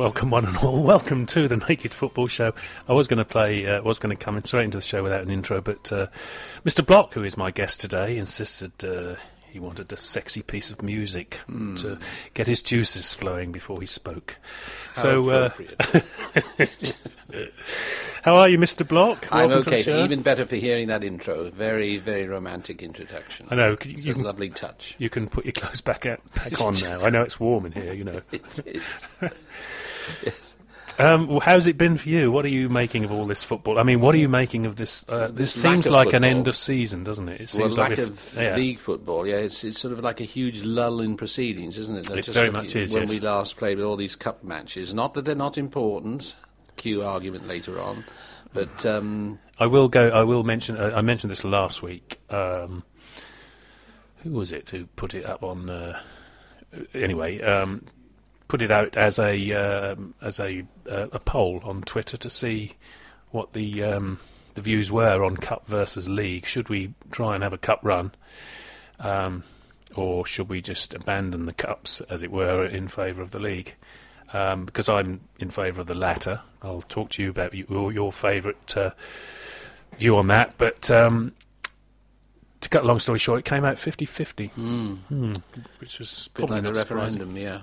Welcome, one and all. Welcome to the Naked Football Show. I was going to play, uh, was going to come straight into the show without an intro, but uh, Mr. Block, who is my guest today, insisted uh, he wanted a sexy piece of music Hmm. to get his juices flowing before he spoke. How so, uh, how are you, Mr. Block? I'm Welcome to the okay. Even better for hearing that intro. Very, very romantic introduction. I know. You, It's you a can, lovely touch. you can put your clothes back out, back on now. I know it's warm in here, you know. It is. yes. Um, well, how's it been for you? What are you making of all this football? I mean, what are you making of this? Uh, this seems like an end of season, doesn't it? It Well, seems lack like of yeah. league football, yeah, it's, it's sort of like a huge lull in proceedings, isn't it? It Just very much is, When yes. we last played with all these cup matches, not that they're not important. Cue argument later on, but um, I will go. I will mention. Uh, I mentioned this last week. Um, who was it who put it up on? Uh, anyway, um, put it out as a um, as a uh, a poll on Twitter to see what the um, the views were on cup versus league. Should we try and have a cup run, um, or should we just abandon the cups, as it were, in favour of the league? Um, because I'm in favour of the latter. I'll talk to you about your, your favourite uh, view on that. But um, to cut a long story short, it came out 50 50, hmm. which was bit probably like the surprising. referendum, yeah.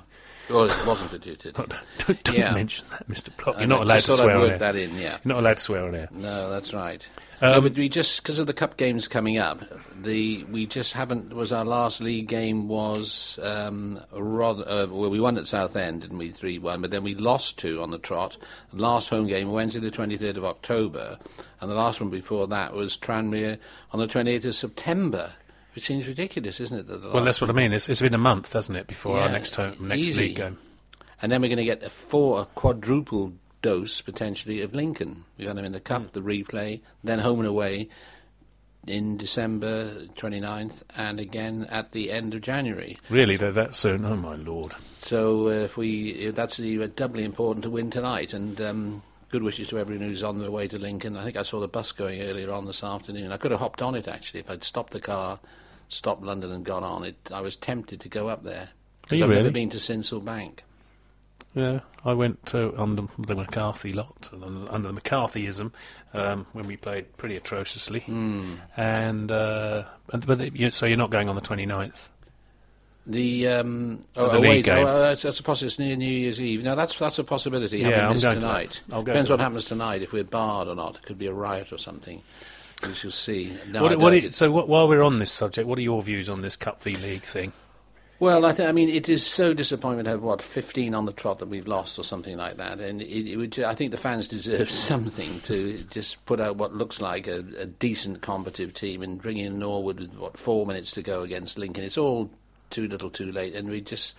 Well, it wasn't? Did it? Don't, don't Yeah. mention that, Mr. Plot. You're not know, allowed to swear on air. that in, yeah. You're not allowed to swear on air. No, that's right. Um, no, but we just because of the cup games coming up, the we just haven't. Was our last league game was um, rather uh, well, we won at Southend, didn't we? Three one, but then we lost two on the trot. Last home game Wednesday, the twenty third of October, and the last one before that was Tranmere on the twenty eighth of September. Which seems ridiculous, isn't it? That the Well, that's what I mean. It's, it's been a month, hasn't it, before our next home, next easy. league game? And then we're going to get a four, a quadruple dose potentially of Lincoln. We got them in the cup, the replay, then home and away in December 29th, and again at the end of January. Really, they're that soon? Oh my lord! So uh, if we, that's uh, doubly important to win tonight. And um, good wishes to everyone who's on their way to Lincoln. I think I saw the bus going earlier on this afternoon. I could have hopped on it actually if I'd stopped the car, stopped London, and gone on it. I was tempted to go up there. Because you I've really? never been to Sincil Bank. Yeah, I went to under the McCarthy lot, under under the McCarthyism, um, when we played pretty atrociously. Hmm. And, uh, and but the, so you're not going on the 29th? The um, So oh, the oh, wait, game. oh, that's, that's a possibility. It's near New Year's Eve. No, that's that's a possibility. Yeah, I'm going tonight. that. I'll go Depends to what that. happens tonight. If we're barred or not, it could be a riot or something. We shall see. No, what, what it. so what, while we're on this subject, what are your views on this Cup v League thing? Well, I, th- I mean, it is so disappointing to have what fifteen on the trot that we've lost or something like that, and it, it would, I think the fans deserve something to just put out what looks like a, a decent competitive team and bring in Norwood with what four minutes to go against Lincoln. It's all too little, too late, and we just.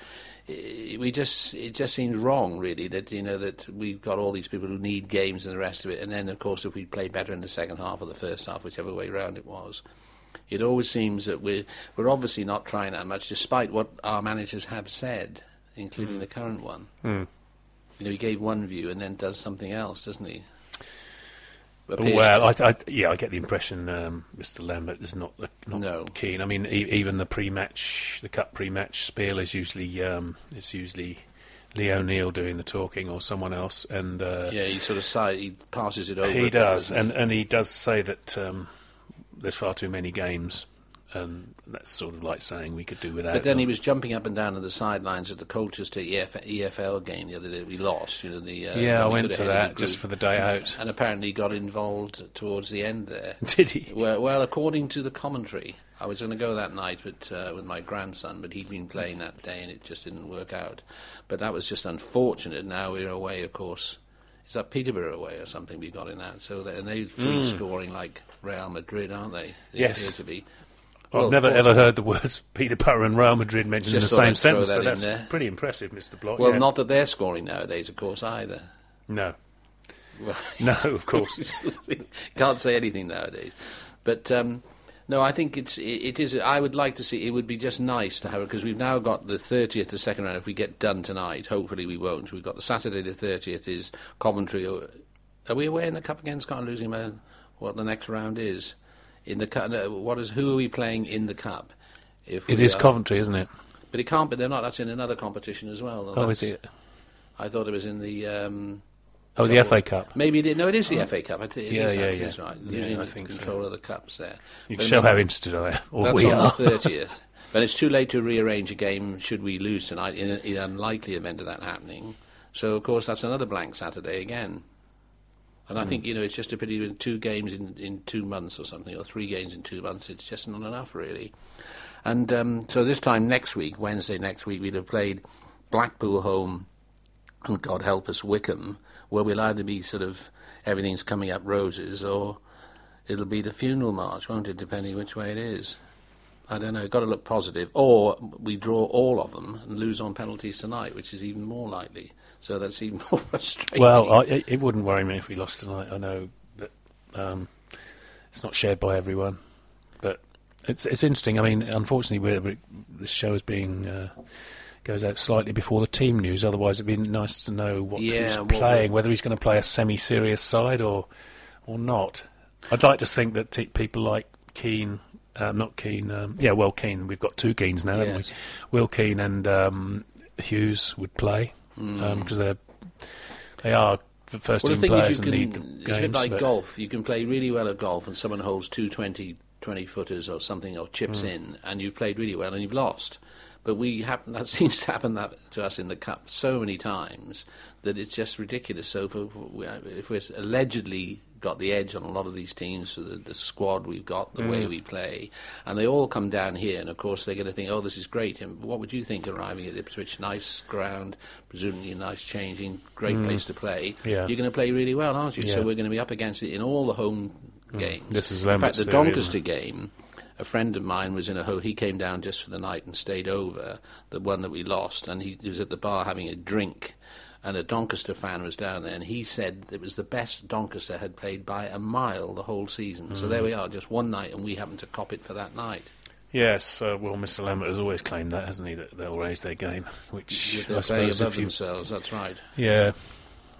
We just it just seems wrong, really, that you know that we've got all these people who need games and the rest of it, and then of course if we play better in the second half or the first half, whichever way round it was, it always seems that we're, we're obviously not trying that much, despite what our managers have said, including hmm. the current one. Hmm. You know, he gave one view and then does something else, doesn't he? Well, I, I, yeah, I get the impression um, Mr. Lambert is not not No. keen. I mean, e- even the pre-match, the cup pre-match spiel is usually um, it's usually Lee O'Neill doing the talking or someone else, and uh, yeah, he sort of side, he passes it over. he does, he? and and he does say that um, there's far too many games, and that's sort of like saying we could do without. But then them. he was jumping up and down on the sidelines at the Colchester EF, EFL game the other day. We lost, you know. The uh, yeah, I went to that just for the day out. and apparently got involved towards the end there. Did he? Well, well, according to the commentary, I was going to go that night but, uh, with my grandson, but he'd been playing that day and it just didn't work out. But that was just unfortunate. Now we're away, of course. Is that Peterborough away or something we got in that? So they, and they're free scoring like Real Madrid, aren't they? They. Yes. appear to be. I've never ever heard the words Peterborough and Real Madrid mentioned in the same sentence, that but that's there. pretty impressive, Mr. Block. Well, yeah. not that they're scoring nowadays, of course, either. no, Well, no, of course. Can't say anything nowadays. But um, no, I think it's it, it is. I would like to see. It would be just nice to have it because we've now got the thirtieth, the second round. If we get done tonight, hopefully we won't. We've got the Saturday the thirtieth is Coventry. Are we away in the cup against? Can't losing my what the next round is in the cup. no, What is who are we playing in the cup? If It is are- Coventry, isn't it? but it can't be. They're not. That's in another competition as well. Oh, is it? I thought it was in the. Um, Oh, the FA Cup. Maybe it is. No, it is the FA Cup. It Yeah, is, yeah, yeah. is right. Yeah, Losing I think so. control of the cups there. You But can show how interested I am, or That's we on are. the thirtieth. But it's too late to rearrange a game should we lose tonight in an unlikely event of that happening. So of course that's another blank Saturday again. And I Hmm. think you know it's just a pity with two games in, in two months or something, or three games in two months. It's just not enough really. And um, so this time next week, Wednesday next week, we'd have played Blackpool home, and God help us Wycombe, where we'll either be sort of everything's coming up roses, or it'll be the funeral march, won't it? Depending which way it is. I don't know. Got to look positive, or we draw all of them and lose on penalties tonight, which is even more likely. So that's even more frustrating. Well, I, it, it wouldn't worry me if we lost tonight. I know that um, it's not shared by everyone, but it's it's interesting. I mean, unfortunately, we're, we this show is being uh, goes out slightly before the team news. Otherwise, it'd be nice to know what Yeah, he's playing, whether he's going to play a semi-serious side or or not. I'd like to think that t- people like Keane. Uh, not Keane, um, yeah, well, Keane. We've got two Keanes now, haven't we? Will Keane and um, Huws would play because they're they are the first. Well, the team thing players is, you and can. It's a bit like golf. You can play really well at golf, and someone holds two 20, 20 footers or something, or chips Hmm. in, and you've played really well and you've lost. But we happen that seems to happen that to us in the cup so many times that it's just ridiculous. So for, if we're allegedly got the edge on a lot of these teams, for the, the squad we've got, the Mm. way we play, and they all come down here, and of course they're going to think, oh, this is great. And what would you think arriving at Ipswich? Nice ground, presumably a nice changing, great place to play. Mm. Yeah. You're going to play really well, aren't you? So we're going to be up against it in all the home games. This is in fact, the theory, Doncaster game. A friend of mine was in a ho. He came down just for the night and stayed over. The one that we lost, and he was at the bar having a drink. And a Doncaster fan was down there, and he said it was the best Doncaster had played by a mile the whole season. So Mm. there we are, just one night, and we happened to cop it for that night. Yes, uh, well, Mr. Lambert has always claimed that, hasn't he? That they'll raise their game, which They're I suppose above if you, themselves. That's right. yeah,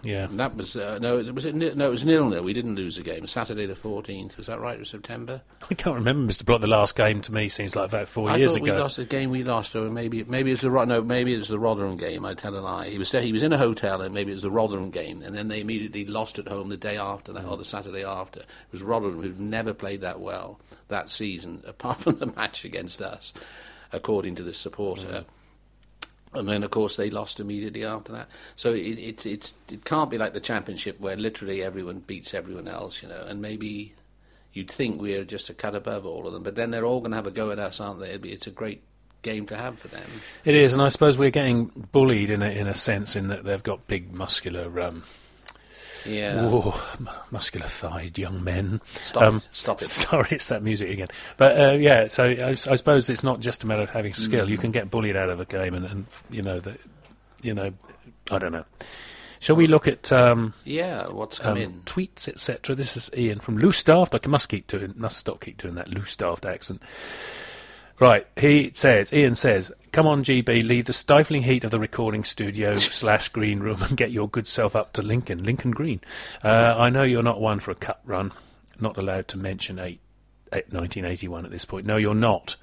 yeah. And that was uh, no, it was it no, it was nil nil. We didn't lose the game. Saturday the fourteenth. Was that right? Of September. I can't remember, Mr. Block. The last game to me seems like about four I years thought ago. we lost the game we lost, or maybe maybe it's the no, maybe it was the Rotherham game. I tell a lie. He was he was in a hotel, and maybe it was the Rotherham game, and then they immediately lost at home the day after that, or the Saturday after. It was Rotherham who'd never played that well that season, apart from the match against us, according to this supporter. And then, of course, they lost immediately after that. So it, it, it's, it can't be like the championship where literally everyone beats everyone else, you know. And maybe you'd think we're just a cut above all of them, but then they're all going to have a go at us, aren't they? Be, it's a great game to have for them. It is, and I suppose we're getting bullied in a, in a sense in that they've got big muscular, um, Yeah. oh, mu- muscular thighed young men. Stop Um, it. Stop it. Sorry, it's that music again. But uh, yeah, so I, I suppose it's not just a matter of having skill. Mm. You can get bullied out of a game, and, and you know that, you know, I don't know. Shall we look at um, Yeah, what's come um, in? tweets, etc. This is Ian from Loose Daft. I must keep doing, must stop keep doing that Loose Daft accent. Right, he says, Ian says, "Come on, GB, leave the stifling heat of the recording studio slash green room and get your good self up to Lincoln, Lincoln Green. Uh, I know you're not one for a cut run, not allowed to mention eight, eight, 1981 at this point. No, you're not."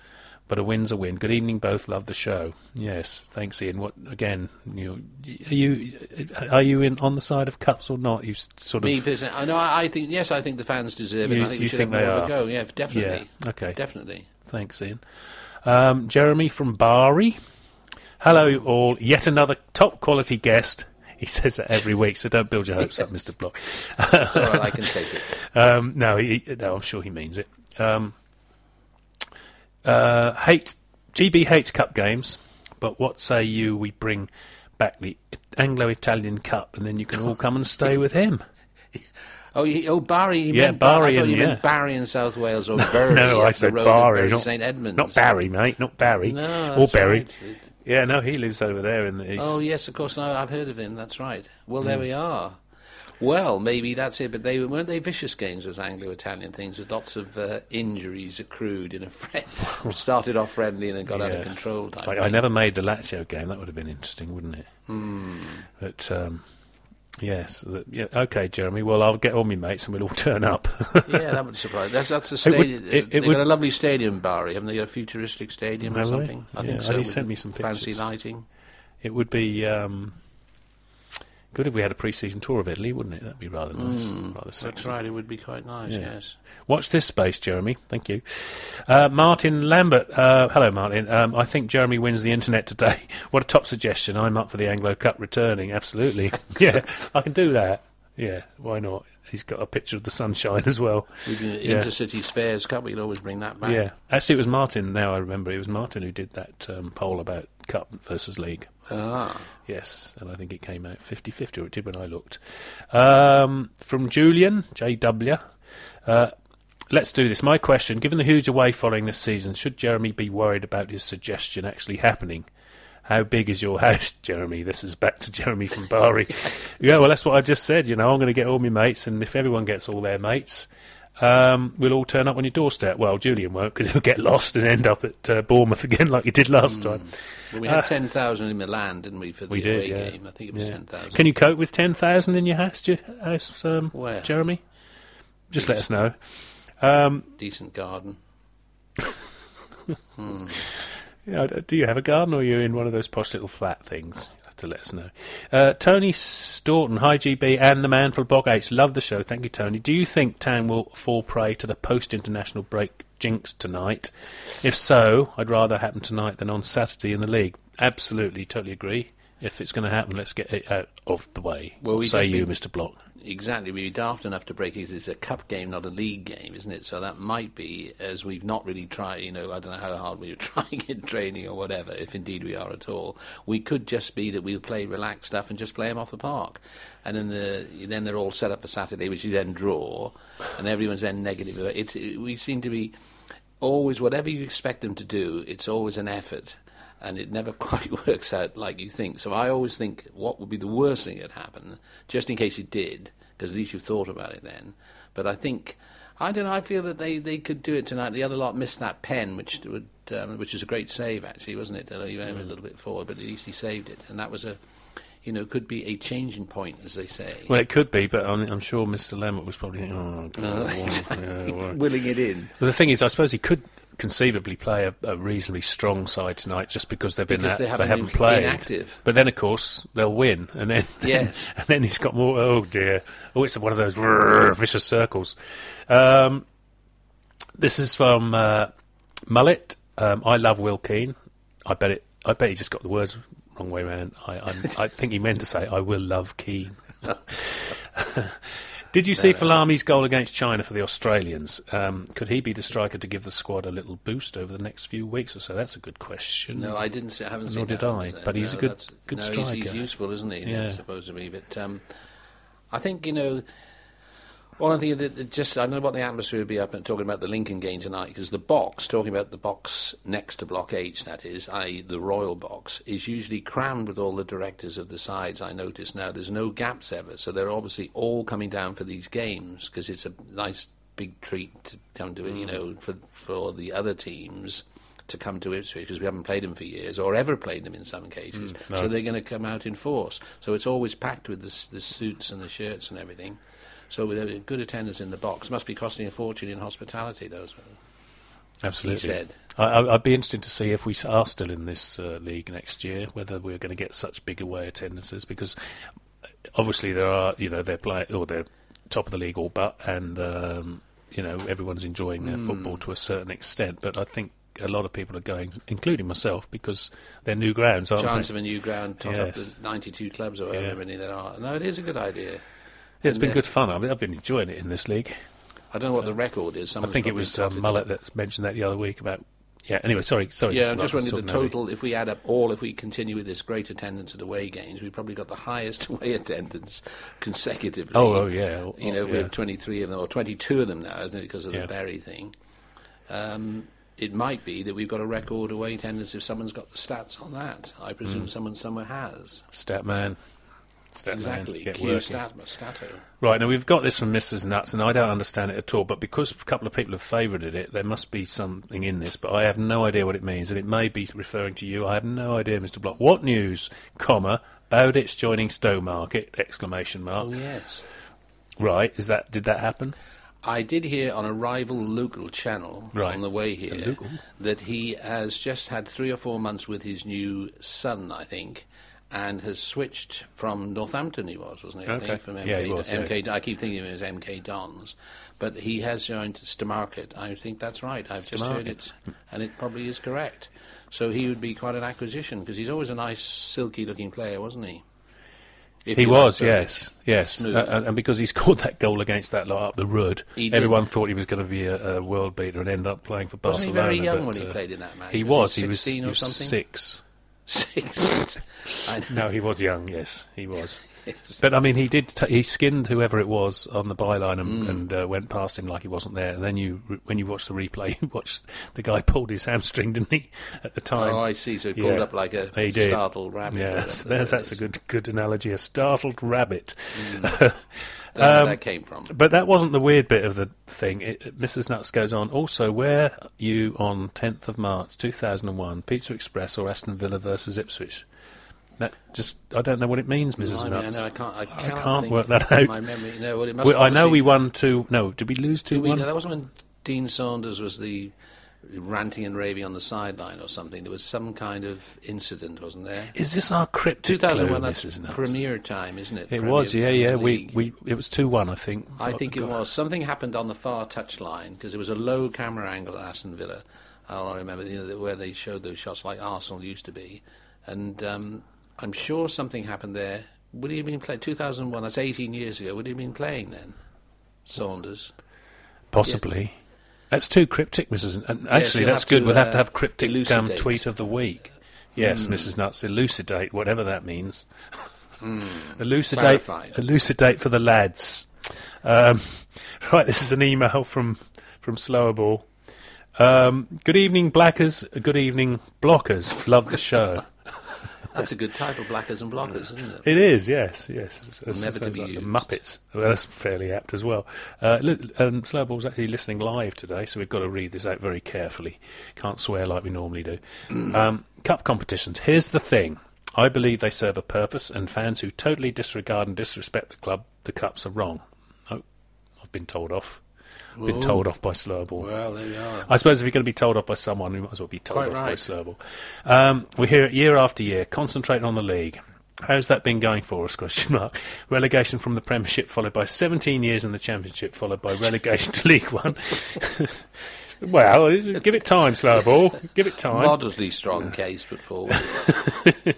But a win's a win. Good evening, both. Love the show. Yes, thanks, Ian. What again? You are you are you in on the side of cups or not? You sort of Me personally, I know. I, think yes, I think the fans deserve it. You- I think you should think have they more of are? a go. Yeah, definitely. Yeah, okay. Definitely. Thanks, Ian. Um, Jeremy from Bari. Hello, all. Yet another top quality guest. He says that every week, so don't build your hopes up, Mr. Block. That's all right. I can take it. Um, no, he, no, I'm sure he means it. Um, uh, hate GB hates cup games, but what say you we bring back the Anglo-Italian Cup, and then you can all come and stay with him. Oh, he, oh, Barry. You Yeah, meant Barry I thought you yeah. meant Barry in South Wales or Bury. no, I the said Barry, not, St Edmunds. not Barry, mate, not Barry. No, or Barry. right. Yeah, no, he lives over there in the east. Oh yes, of course. No, I've heard of him. That's right. Well, Hmm. there we are. Well, maybe that's it. But they weren't they vicious games, those Anglo-Italian things, with lots of uh, injuries accrued in a friend. started off friendly and then got out of control. Type I, I never made the Lazio game. That would have been interesting, wouldn't it? Hmm. But um, yes, yeah. Okay, Jeremy. Well, I'll get all my mates and we'll all turn up. yeah, that would surprise. That's that's the It would- stadium. it- it They've would- got a lovely stadium, Barry. Haven't they? A futuristic stadium or Have they? something? I Yeah, think so. he sent me some fancy lighting. it would be. Um, Good if we had a pre-season tour of Italy, wouldn't it? That'd be rather nice, rather That's sexy. right. It would be quite nice. Yeah. Yes. Watch this space, Jeremy. Thank you. Uh, Martin Lambert. Uh, hello, Martin. Um, I think Jeremy wins the internet today. What a top suggestion. I'm up for the Anglo Cup returning. Absolutely. yeah, I can do that. Yeah, why not? He's got a picture of the sunshine as well. We do Yeah. Intercity Spares Cup. We'll always bring that back. Yeah. Actually, it was Martin. Now I remember. It was Martin who did that um, poll about Cup versus League. Ah. Yes, and I think it came out 50-50, or it did when I looked. Um, from Julian, JW. Uh, let's do this. My question, given the huge away following this season, should Jeremy be worried about his suggestion actually happening? How big is your house, Jeremy? This is back to Jeremy from Bari. yeah, well, that's what I just said. You know, I'm going to get all my mates, and if everyone gets all their mates, um, we'll all turn up on your doorstep. Well, Julian won't, because he'll get lost and end up at uh, Bournemouth again, like he did last time. Well, we had 10,000 in Milan, didn't we, for the Uh, We away did, yeah. game? I think it was Yeah. 10,000. Can you cope with 10,000 in your house, house um? Jeremy? Just let us know. Um, Decent garden. yeah, d- do you have a garden or are you in one of those posh little flat things? To let us know. Uh, Tony Staunton, hi GB, and the man from Block H. Love the show. Thank you, Tony. Do you think Town will fall prey to the post international break jinx tonight? If so, I'd rather happen tonight than on Saturday in the league. Absolutely, totally agree. If it's going to happen, let's get it out of the way. Well, we say you, been- Mr. Block? Exactly. We'd be daft enough to break it. It's a cup game, not a league game, isn't it? So that might be, as we've not really tried, you know, I don't know how hard we were trying in training or whatever, if indeed we are at all. We could just be that we'll play relaxed stuff and just play them off the park. And then, the, then they're all set up for Saturday, which you then draw, and everyone's then negative. It, we seem to be always, whatever you expect them to do, it's always an effort. And it never quite works out like you think. So I always think what would be the worst thing that happened, just in case it did, because at least you thought about it then. But I think, I don't know, I feel that they, they could do it tonight. The other lot missed that pen, which would, um, which is a great save, actually, wasn't it? He went a little bit forward, but at least he saved it. And that was a, you know, could be a changing point, as they say. Well, it could be, but I'm, I'm sure Mr. Lambert was probably thinking, oh, God, exactly. yeah, well. Willing it in. Well, the thing is, I suppose he could conceivably play a, a reasonably strong side tonight just because they've been Because at- they haven't been played. inactive. But then, of course, they'll win, and then Yes. and then he's got more. Oh dear! Oh, it's one of those vicious circles. Um, this is from uh, Mullet. Um, I love Will Keane. I bet it. I bet he just got the words wrong way around. I, I'm, I think he meant to say, "I will love Keane." Did you see Folami's goal against China for the Australians? Um, could he be the striker to give the squad a little boost over the next few weeks or so? That's a good question. No, I didn't. See, I haven't Nor seen did that. I, but he's a good- good no, he's- He's, useful, isn't he? Yeah. Supposedly, but um, I think you know. One thing that that just I don't know what the atmosphere would be up and talking about the Lincoln game tonight because the box, talking about the box next to Block H, that is, i.e. the Royal box, is usually crammed with all the directors of the sides. I notice now there's no gaps ever, so they're obviously all coming down for these games because it's a nice big treat to come to it. You mm. know, for for the other teams to come to Ipswich because we haven't played them for years or ever played them in some cases. Mm, so they're going to come out in force. So it's always packed with the, the suits and the shirts and everything. So with a good attendance in the box, must be costing a fortune in hospitality. Those Absolutely. he said. I, I'd be interested to see if we are still in this uh, league next year, whether we're going to get such big away attendances. Because obviously there are, you know, they're playing or they're top of the league all but, and um, you know everyone's enjoying their Hmm. football to a certain extent. But I think a lot of people are going, including myself, because they're new grounds, aren't chance they? of a new ground, top Yes. up the 92 clubs or however Yeah. many there are. No, it is a good idea. Yeah, it's been good fun. I mean, I've been enjoying it in this league. I don't know what the record is. I Someone's think it probably was plotted um. Mullet that mentioned that the other week about. Yeah. Anyway, sorry, sorry. Yeah. I'm just Rock, I was wondering the total. If we add up all, if we continue with this great attendance at away games, we've probably got the highest away attendance consecutively. Oh, oh, yeah. Oh, You know, oh, we yeah. have 23 of them, or 22 of them now, isn't it, because of Yeah. the Bury thing. Um, it might be that we've got a record away attendance if someone's got the stats on that. I presume Mm. someone somewhere has. Stat exactly. Q stat, stato. Right, now we've got this from Mrs. Nuts, and I don't understand it at all, but because a couple of people have favoured it, there must be something in this, but I have no idea what it means, and it may be referring to you. I have no idea, Mr. Block. What news, comma, Bowditch joining Stowmarket, exclamation mark. Oh, yes. Right, is that, did that happen? I did hear on a rival local channel Right. on the way here local? that he has just had three or four months with his new son, I think, and has switched from Northampton. He was, wasn't he? I Okay. think from MK, Yeah, was, yeah. I keep thinking of him as MK Dons, but he has joined Stowmarket. I think that's right. I've just heard it, and it probably is correct. So he would be quite an acquisition because he's always a nice, silky-looking player, wasn't he? If He like was, the yes, yes. Uh, and because he scored that goal against that lot up the road, everyone thought he was going to be a, a world beater and end up playing for Wasn't he Barcelona. very young but, when he uh, played in that match? He Was was. he He was, 16 he was six. Six. I know. No, he was young. Yes, he was. But I mean, he did. T- he skinned whoever it was on the byline Mm. and, and uh, went past him like he wasn't there. And then you, when you watch the replay, you watch the guy pulled his hamstring, didn't he? At the time. Oh, I see. So he pulled Yeah. up like a He did. startled rabbit. Yes, whatever there's, that's a good good analogy. A startled rabbit. Where Um, that came from. But that wasn't the weird bit of the thing. It, Mrs. Nuts goes on. Also, where you on 10th of March 2001, Pizza Express or Aston Villa versus Ipswich? That just I don't know what it means, Mrs. Blimey, I Nuts. know I can't. I, cannot can't work that out. My memory. No, well, it must We- I know we won two. No, did we lose two we- one? no, that wasn't when Dean Saunders was the ranting and raving on the sideline or something. There was some kind of incident, wasn't there? Is this our cryptic 2001. clue, That's? Premier time, isn't it? It Premier was, yeah, yeah. We, League. we it was two one, I think. I think it God. was. Something happened on the far touchline because it was a low camera angle at Aston Villa. I remember you know, where they showed those shots like Arsenal used to be. And um, I'm sure something happened there. Would he have been playing 2001? That's 18 years ago. Would he have been playing then? Saunders. Possibly. That's too cryptic, Mrs. And actually, you'll that's good. to, we'll have to uh, have cryptic um, elucidate. tweet of the week. Yes, Mrs. Nuts, elucidate, whatever that means. elucidate, Clarify. elucidate for the lads. Um, right, this is an email from from Slowball. Um, good evening, Blackers. Good evening, Blockers. Love the show. That's a good title, Blackers and Blockers, isn't it? It is, yes, yes. It's, Never to be like the used. Muppets. Well, that's fairly apt as well. Uh, um, Slowball's actually listening live today, so we've got to read this out very carefully. Can't swear like we normally do. Um, cup competitions. Here's the thing. I believe they serve a purpose, and fans who totally disregard and disrespect the club, the cups are wrong. Oh, I've been told off. Been told off by Slowball. Well, there you are. I suppose if you're going to be told off by someone, you might as well be told Quite off by right. Slurble. Um, we're here year after year, concentrating on the league. How's that been going for us? Question mark. Relegation from the Premiership, followed by 17 years in the Championship, followed by relegation to League One. well, give it time, Slowball. Give it time. Modestly strong case put forward.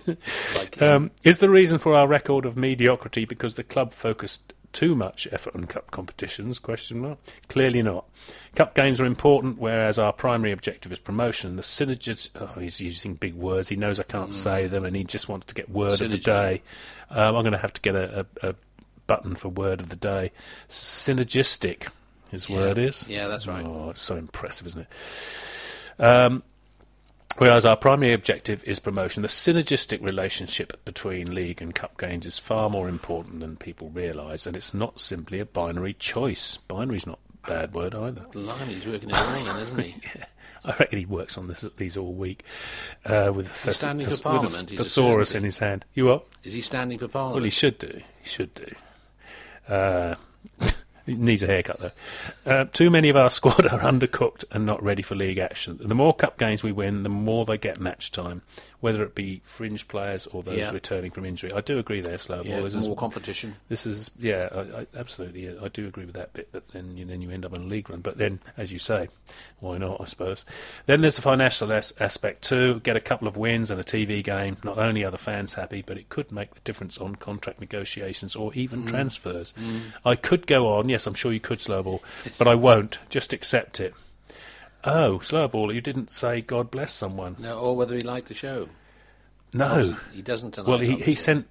like, Um, is the reason for our record of mediocrity because the club focused too much effort on cup competitions? Question mark. Clearly not. Cup games are important, whereas our primary objective is promotion. The synergies. Oh, he's using big words. He knows I can't say them, and he just wants to get word of the day. Um, I'm going to have to get a, a, a button for word of the day. Synergistic. His word is. yeah, that's right. Oh, it's so impressive, isn't it? Um, whereas our primary objective is promotion, the synergistic relationship between league and cup games is far more important than people realise, and it's not simply a binary choice. Binary's not a bad word either. Blimey, he's working his then, isn't he? I reckon he works on this, these all week uh, with, thes- standing for Parliament, with a thesaurus in his hand. You what? Is he standing for Parliament? Well, he should do. He should do. Uh, he needs a haircut, though. Uh, too many of our squad are undercooked and not ready for league action. The more cup games we win, the more they get match time, whether it be fringe players or those Yeah. returning from injury. I do agree there, Slow. yeah, this is more competition. this is yeah, I, I, absolutely. Yeah, I do agree with that bit. But then you, then you end up in a league run. But then, as you say, why not? I suppose. Then there's the financial as- aspect too. Get a couple of wins and a TV game. Not only are the fans happy, but it could make the difference on contract negotiations or even Mm. transfers. I could go on. Yes, I'm sure you could, Slowball, but I won't. Just accept it. Oh, Slowball, you didn't say God bless someone. No, or whether he liked the show. No. He doesn't tonight. Well, he, he sent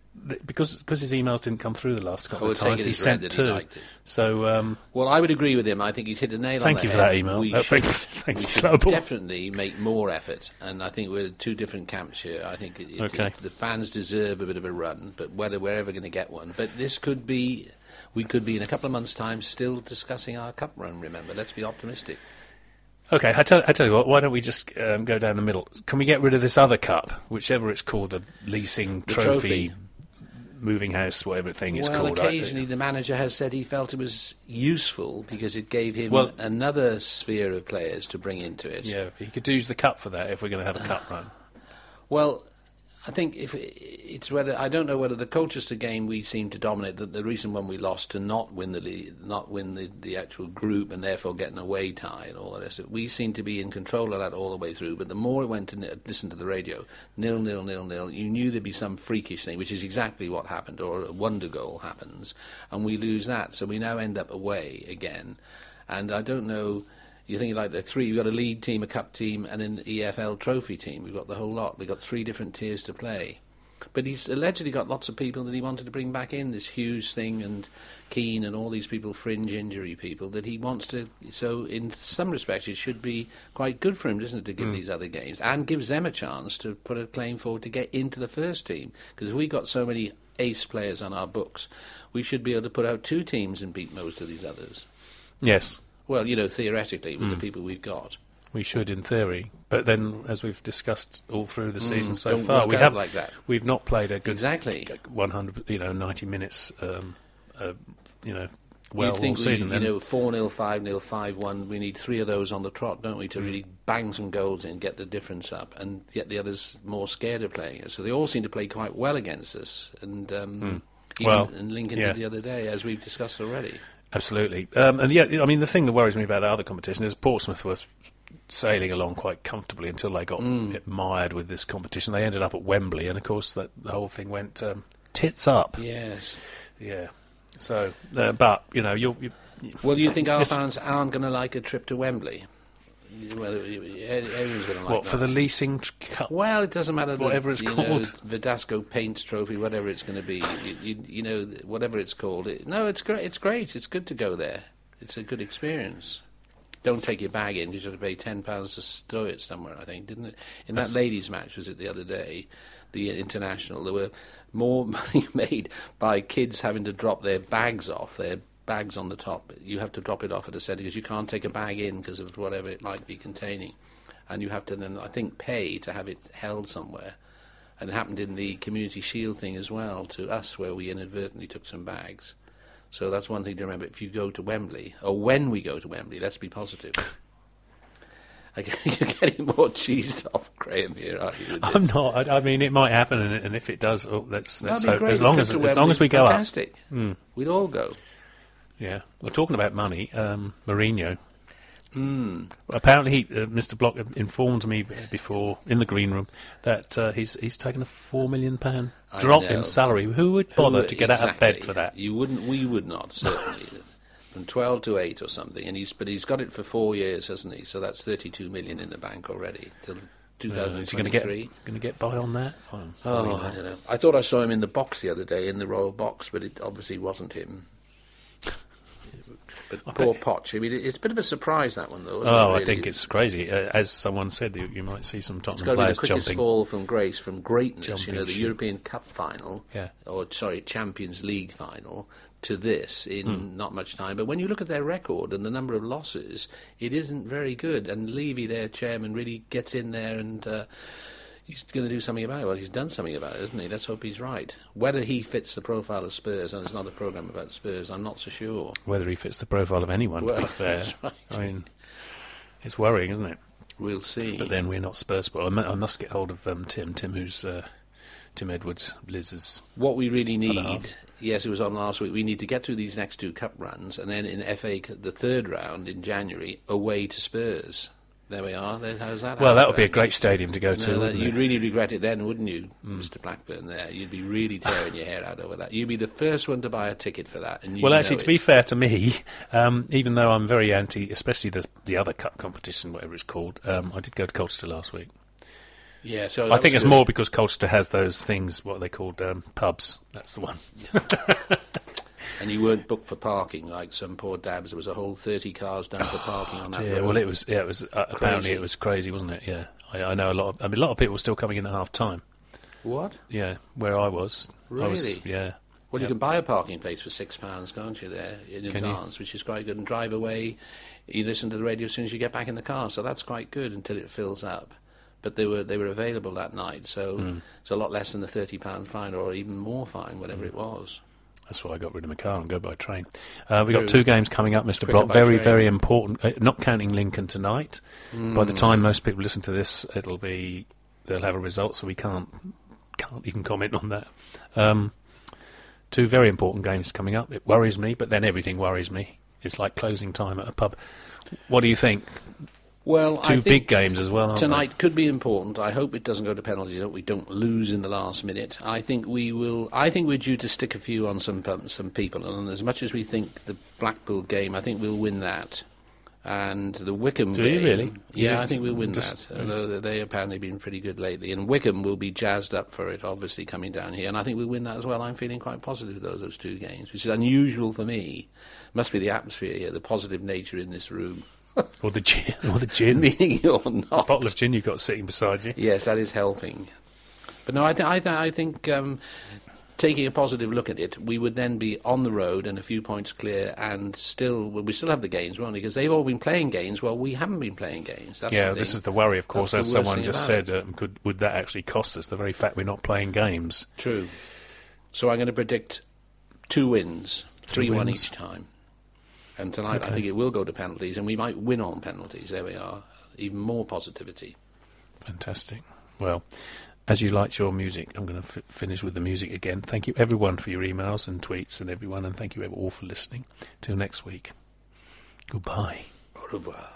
because because his emails didn't come through the last couple I of times. it He sent he two. So um, Well, I would agree with him. I think he's hit a nail on thank the you for head. that email. We Uh, should, thank, thank we should Slowball. definitely make more effort, and I think we're two different camps here. I think it, it, Okay. it- the fans deserve a bit of a run, but whether we're ever going to get one, but this could be. We could be in a couple of months' time still discussing our cup run. Remember, let's be optimistic. Okay, I tell, I tell you what. Why don't we just um, go down the middle? Can we get rid of this other cup, whichever it's called, the leasing The trophy, trophy. moving house, whatever thing it's well, called? right? occasionally the manager has said he felt it was useful because it gave him Well- another sphere of players to bring into it. Yeah, he could use the cup for that if we're going to have a cup run. Well, I think if it's whether I don't know whether the Colchester game we seem to dominate. The, the recent one we lost to not win the not win the, the actual group, and therefore get an away tie and all the rest. We seem to be in control of that all the way through. But the more I went to listen to the radio, nil nil nil nil, you knew there'd be some freakish thing, which is exactly what happened, or a wonder goal happens, and we lose that. So we now end up away again, and I don't know you think like the three, we've got a league team, a cup team, and an EFL trophy team. We've got the whole lot. We've got three different tiers to play. But he's allegedly got lots of people that he wanted to bring back in, this Huws thing and Keane and all these people, fringe injury people, that he wants to. So, in some respects, it should be quite good for him, doesn't it, to give mm. these other games and gives them a chance to put a claim forward to get into the first team. Because if we've got so many ace players on our books, we should be able to put out two teams and beat most of these others. Yes, well, you know, theoretically, with mm. the hmm. people we've got. We should, in theory, but then, as we've discussed all through the season mm, so far, we have like that. We've not played a good exactly 100, you know, 90 minutes, um, uh, you know, well You'd think all season. We, you know, four 0 five 0 five one. We need three of those on the trot, don't we, to mm. really bang some goals in, get the difference up, and get the others more scared of playing it. So they all seem to play quite well against us, and um, mm. well, and Lincoln yeah. did the other day, as we've discussed already. Absolutely. Um, and yeah, I mean, the thing that worries me about the other competition is Portsmouth was sailing along quite comfortably until they got mm. mired with this competition. They ended up at Wembley, and of course, that the whole thing went um, tits up. Yes. Yeah. So, uh, but you know, you're. you well, do you think our fans aren't going to like a trip to Wembley? Well, everyone's going to like What, that. for the leasing cup? Well, it doesn't matter. Whatever the, it's called. Know, Verdasco Paints Trophy, whatever it's going to be. you, you, you, know, whatever it's called. It, no, it's great. It's great. It's good to go there. It's a good experience. Don't take your bag in. You have to pay ten pounds to stow it somewhere. I think, didn't it? In That's that ladies' match, was it the other day? The international. There were more money made by kids having to drop their bags off their bags on the top. You have to drop it off at a centre because you can't take a bag in because of whatever it might be containing, and you have to then I think pay to have it held somewhere. And it happened in the Community Shield thing as well to us, where we inadvertently took some bags. So that's one thing to remember. If you go to Wembley, or when we go to Wembley, let's be positive. You're getting more cheesed off, Graham. Here, are you? I'm not. I, I, mean, it might happen, and, and if it does, oh, let's, let's hope. As long as, as long as we go fantastic. up, mm. we'd all go. Yeah. Well, talking about money, um, Mourinho. Mm. Apparently, he, uh, Mr. Block informed me before in the green room that uh, he's he's taken a four million pound drop in salary. Who would bother Who, to get exactly. out of bed for that? You wouldn't. We would not certainly. From twelve to eight or something, and he's but he's got it for four years, hasn't he? So that's thirty-two million in the bank already till 2023. Uh, is he going to get by on that? Oh, oh I don't know. I thought I saw him in the box the other day in the royal box, but it obviously wasn't him. But I poor Poch. I mean, it's a bit of a surprise that one, though. oh, really? I think it's crazy. Uh, as someone said, you, you, might see some Tottenham players jumping. It's the quickest fall from grace, from greatness. Jumping you know, the European Cup final, yeah. or sorry, Champions League final, to this in mm. not much time. But when you look at their record and the number of losses, it isn't very good. And Levy, their chairman, really gets in there and. Uh, he's going to do something about it. Well, he's done something about it, isn't he? Let's hope he's right. Whether he fits the profile of Spurs, and it's not a program about Spurs, I'm not so sure. Whether he fits the profile of anyone, well, to be fair. Right. I mean, it's worrying, isn't it? We'll see. But then we're not Spurs. But I must get hold of um, Tim. Tim, who's uh, Tim Edwards, Liz's. What we really need, yes, it was on last week. We need to get through these next two cup runs, and then in FA, the third round in January, away to Spurs. There we are. There, how's that? Well, that would be a great stadium to go no, to. That, you'd really regret it then, wouldn't you, mm. Mr. Blackburn? There, you'd be really tearing your hair out over that. You'd be the first one to buy a ticket for that. well, actually, to be fair to me, um, even though I'm very anti, especially the the other cup competition, whatever it's called, um, I did go to Colchester last week. Yeah, so I think it's good. more because Colchester has those things, what are they called, um, pubs. That's the one. and you weren't booked for parking like some poor dabs. There was a whole thirty cars down for parking on that yeah, well, it was. Yeah, it was. Uh, apparently, it was crazy, wasn't it? Yeah, I, I, know a lot. Of, I mean, a lot of people were still coming in at half time. What? Yeah, where I was. Really? I was, yeah. Well, you can buy a parking place for six pounds, can't you? There in can advance, you? which is quite good, and drive away. You listen to the radio as soon as you get back in the car, so that's quite good until it fills up. But they were they were available that night, so mm. it's a lot less than the thirty pound fine, or even more fine, whatever mm. it was. That's why I got rid of my car and go by train. Uh, we've got two games coming up, Mr. Block. Very, train. very important. Uh, not counting Lincoln tonight. Mm. By the time most people listen to this, it'll be they'll have a result, so we can't can't even comment on that. Um, two very important games coming up. It worries me, but then everything worries me. It's like closing time at a pub. What do you think? Well, Two I big games as well, aren't tonight could be important. I hope it doesn't go to penalties. That we don't lose in the last minute. I think we will. I think we're due to stick a few on some some people. And as much as we think the Blackpool game, I think we'll win that. And the Wycombe Do you game, really? yeah, I think we'll win just- that. Although they apparently been pretty good lately, and Wycombe will be jazzed up for it, obviously coming down here, and I think we'll win that as well. I'm feeling quite positive those those two games, which is unusual for me. Must be the atmosphere here, the positive nature in this room, they? Or the gin? Or the gin? meaning you're not. bottle of gin you've got sitting beside you. Yes, that is helping. But no, I, th- I, th- I think um, taking a positive look at it, we would then be on the road and a few points clear, and still we still have the gains, won't we? Because they've all been playing gains. Well, we haven't been playing gains. That's yeah, this is the worry, of course, That's as someone just said. Um, could would that actually cost us? The very fact we're not playing games. true. So I'm going to predict two wins, three one wins. each time. And tonight, I think it will go to penalties, and we might win on penalties. There we are. Even more positivity. Fantastic. Well, as you liked your music, I'm going to f- finish with the music again. Thank you, everyone, for your emails and tweets, and everyone, and thank you all for listening. Till next week. Goodbye. Au revoir.